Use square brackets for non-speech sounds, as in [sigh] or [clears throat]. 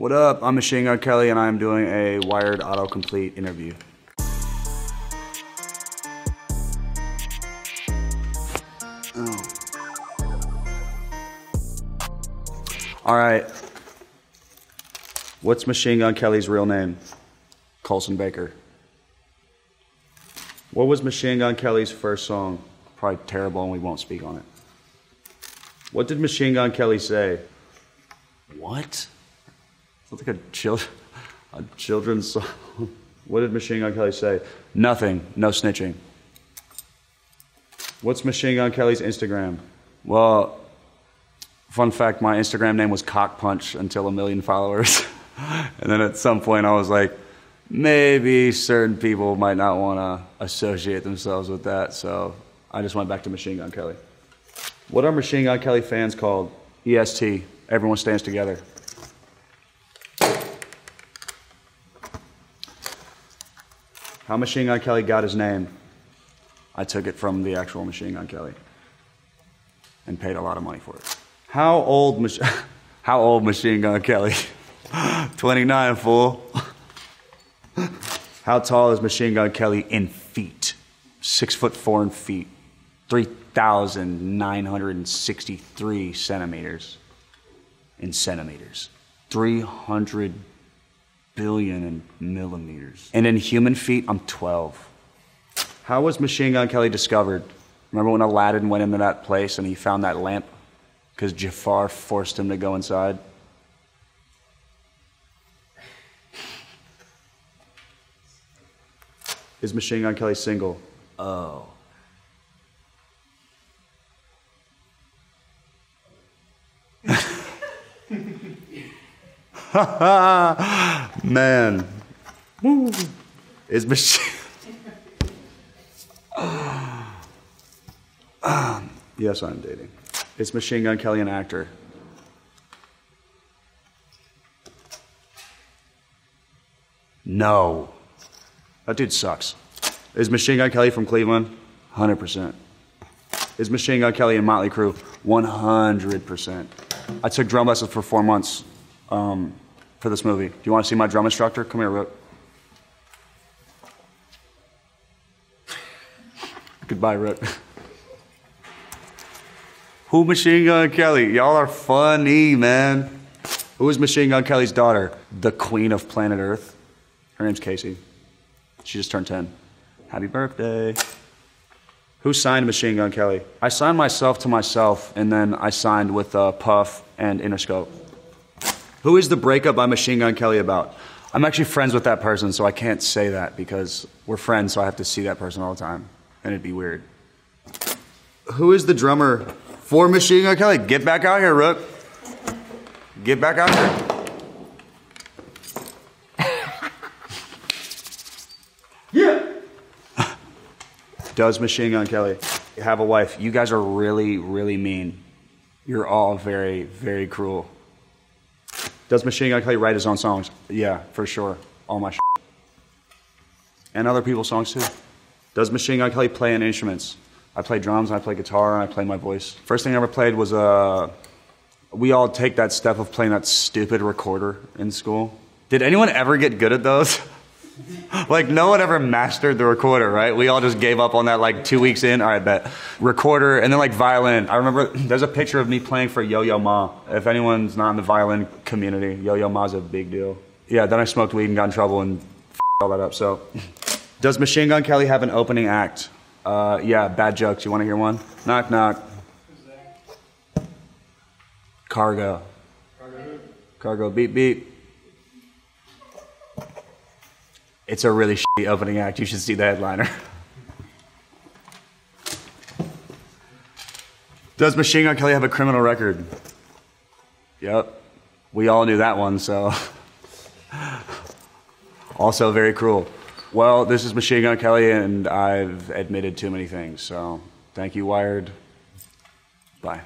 What up? I'm Machine Gun Kelly, and I'm doing a Wired Autocomplete interview. Oh. All right. What's Machine Gun Kelly's real name? Colson Baker. What was Machine Gun Kelly's first song? Probably terrible, and we won't speak on it. What did Machine Gun Kelly say? What? Sounds like a, chil- a children's song. What did Machine Gun Kelly say? Nothing. No snitching. What's Machine Gun Kelly's Instagram? Well, fun fact my Instagram name was Cock Punch until a million followers. [laughs] and then at some point I was like, maybe certain people might not want to associate themselves with that. So I just went back to Machine Gun Kelly. What are Machine Gun Kelly fans called? EST. Everyone stands together. How Machine Gun Kelly got his name? I took it from the actual Machine Gun Kelly and paid a lot of money for it. How old, Mach- [laughs] how old Machine Gun Kelly? [laughs] 29, fool. [laughs] How tall is Machine Gun Kelly in feet? Six foot four in feet. 3,963 centimeters in centimeters. 300 billion in millimeters. And in human feet, I'm 12. How was Machine Gun Kelly discovered? Remember when Aladdin went into that place and he found that lamp? Because Jafar forced him to go inside? Is Machine Gun Kelly single? Oh. [laughs] [laughs] Man. Woo. Is Machine. Um, yes, I'm dating. It's Machine Gun Kelly an actor? No. That dude sucks. Is Machine Gun Kelly from Cleveland? 100%. Is Machine Gun Kelly in Motley Crue? 100%. I took drum lessons for four months um, for this movie. Do you want to see my drum instructor? Come here, Rook. Goodbye, Rook. [laughs] Who Machine Gun Kelly? Y'all are funny, man. Who is Machine Gun Kelly's daughter? The queen of planet Earth. Her name's Casie. She just turned 10. Happy birthday. Who signed Machine Gun Kelly? I signed myself to myself, and then I signed with uh, Puff and Interscope. Who is the breakup by Machine Gun Kelly about? I'm actually friends with that person, so I can't say that because we're friends, so I have to see that person all the time, and it'd be weird. Who is the drummer for Machine Gun Kelly? Get back out here, Rook. Get back out here. [laughs] Yeah. Does Machine Gun Kelly have a wife? You guys are really, really mean. You're all very, very cruel. Does Machine Gun Kelly write his own songs? Yeah, for sure. All my shit. And other people's songs too. Does Machine Gun Kelly play any instruments? I play drums, and I play guitar, and I play my voice. First thing I ever played was uh, we all take that step of playing that stupid recorder in school. Did anyone ever get good at those? [laughs] like no one ever mastered the recorder, right? We all just gave up on that like two weeks in. All right, bet recorder and then like violin. I remember [clears throat] there's a picture of me playing for Yo Yo Ma. If anyone's not in the violin community, Yo Yo Ma's a big deal. Yeah, then I smoked weed and got in trouble and [laughs] all that up. So, [laughs] does Machine Gun Kelly have an opening act? Uh, yeah, bad jokes. You want to hear one? Knock knock. Cargo. Cargo beep beep. It's a really shitty opening act. You should see the headliner. Does Machine Gun Kelly have a criminal record? Yep. We all knew that one, so. [laughs] also very cruel. Well, this is Machine Gun Kelly, and I've admitted too many things, so thank you, Wired. Bye.